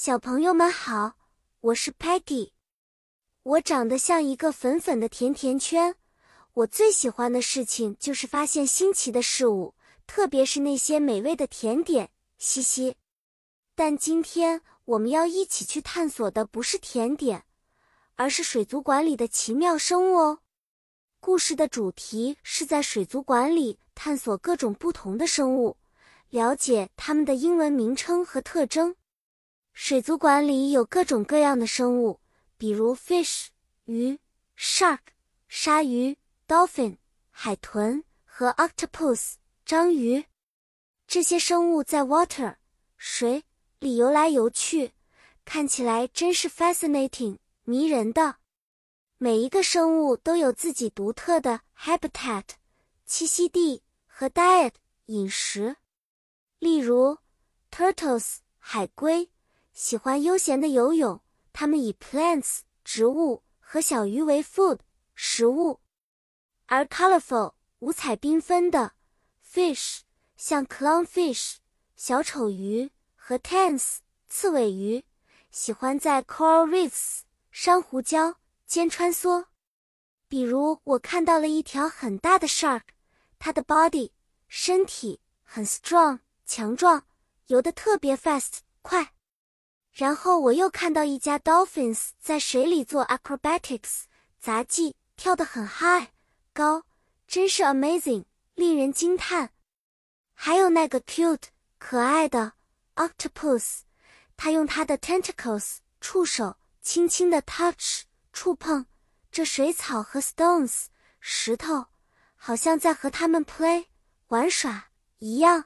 小朋友们好，我是 Peggy。我长得像一个粉粉的甜甜圈。我最喜欢的事情就是发现新奇的事物，特别是那些美味的甜点。嘻嘻。但今天我们要一起去探索的不是甜点，而是水族馆里的奇妙生物哦。故事的主题是在水族馆里探索各种不同的生物，了解它们的英文名称和特征。水族馆里有各种各样的生物，比如 fish 鱼、shark 鲨鱼、dolphin 海豚和 octopus 章鱼。这些生物在 water 水里游来游去，看起来真是 fascinating 迷人的。每一个生物都有自己独特的 habitat 栖息地和 diet 饮食。例如 turtles 海龟。喜欢悠闲的游泳，它们以 plants 植物和小鱼为 food 食物，而 colorful 五彩缤纷的 fish 像 clownfish 小丑鱼和 tense 刺尾鱼，喜欢在 coral reefs 珊瑚礁间穿梭。比如，我看到了一条很大的 shark，它的 body 身体很 strong 强壮，游得特别 fast 快。然后我又看到一家 dolphins 在水里做 acrobatics 杂技，跳得很 high 高，真是 amazing 令人惊叹。还有那个 cute 可爱的 octopus，它用它的 tentacles 触手轻轻的 touch 触碰这水草和 stones 石头，好像在和它们 play 玩耍一样。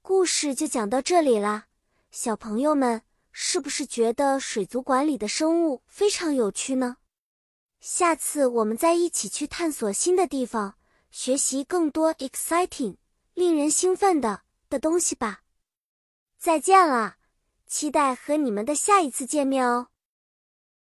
故事就讲到这里啦，小朋友们。是不是觉得水族馆里的生物非常有趣呢？下次我们再一起去探索新的地方，学习更多 exciting、令人兴奋的的东西吧。再见了，期待和你们的下一次见面哦。